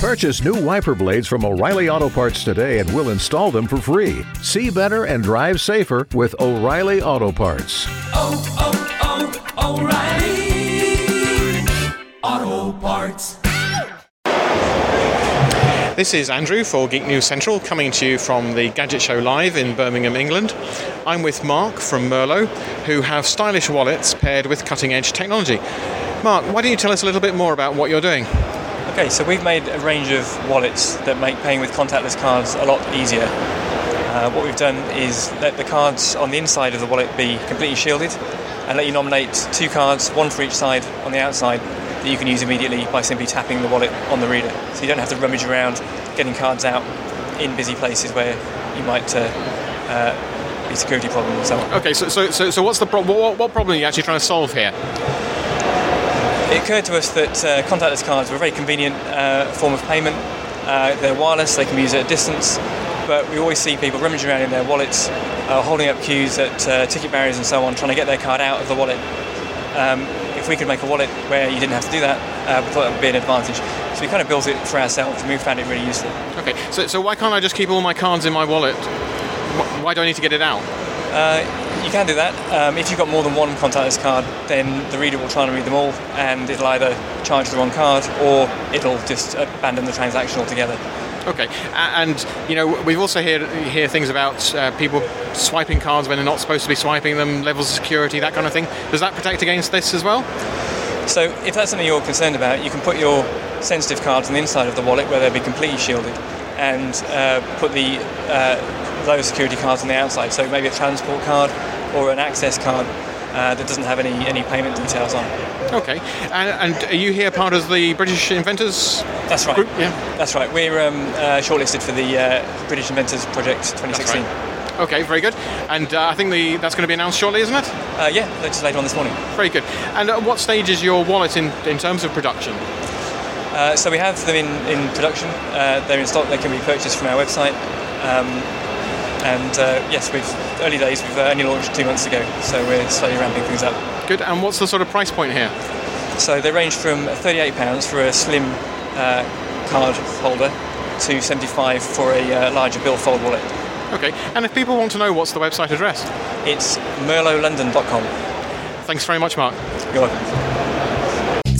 Purchase new wiper blades from O'Reilly Auto Parts today and we'll install them for free. See better and drive safer with O'Reilly Auto Parts. Oh, oh, oh, O'Reilly Auto Parts. This is Andrew for Geek News Central, coming to you from the Gadget Show Live in Birmingham, England. I'm with Mark from Merlo, who have stylish wallets paired with cutting edge technology. Mark, why don't you tell us a little bit more about what you're doing? Okay, so we've made a range of wallets that make paying with contactless cards a lot easier. Uh, what we've done is let the cards on the inside of the wallet be completely shielded and let you nominate two cards, one for each side on the outside, that you can use immediately by simply tapping the wallet on the reader. So you don't have to rummage around getting cards out in busy places where you might uh, uh, be security problems and so on. Okay, so, so, so, so what's the pro- what, what problem are you actually trying to solve here? It occurred to us that uh, contactless cards were a very convenient uh, form of payment. Uh, they're wireless, they can be used at a distance, but we always see people rummaging around in their wallets, uh, holding up queues at uh, ticket barriers and so on, trying to get their card out of the wallet. Um, if we could make a wallet where you didn't have to do that, uh, we thought that would be an advantage. So we kind of built it for ourselves and we found it really useful. Okay, so, so why can't I just keep all my cards in my wallet? Why do I need to get it out? Uh, you can do that. Um, if you've got more than one contactless card, then the reader will try and read them all, and it'll either charge the wrong card or it'll just abandon the transaction altogether. Okay, and you know we've also heard hear things about uh, people swiping cards when they're not supposed to be swiping them, levels of security, that kind of thing. Does that protect against this as well? So if that's something you're concerned about, you can put your sensitive cards on the inside of the wallet where they'll be completely shielded, and uh, put the uh, low security cards on the outside. So maybe a transport card or an access card uh, that doesn't have any any payment details on. Okay, and, and are you here part of the British Inventors That's right. group? Yeah. That's right. We're um, uh, shortlisted for the uh, British Inventors Project 2016. Okay, very good. And uh, I think the, that's going to be announced shortly, isn't it? Uh, yeah, just later on this morning. Very good. And at what stage is your wallet in, in terms of production? Uh, so we have them in, in production. Uh, they're in stock. They can be purchased from our website. Um, and uh, yes, we've early days. We've uh, only launched two months ago, so we're slowly ramping things up. Good. And what's the sort of price point here? So they range from £38 for a slim uh, card holder to 75 for a uh, larger billfold wallet. Okay. And if people want to know what's the website address? It's merlolondon.com. Thanks very much, Mark. You're welcome.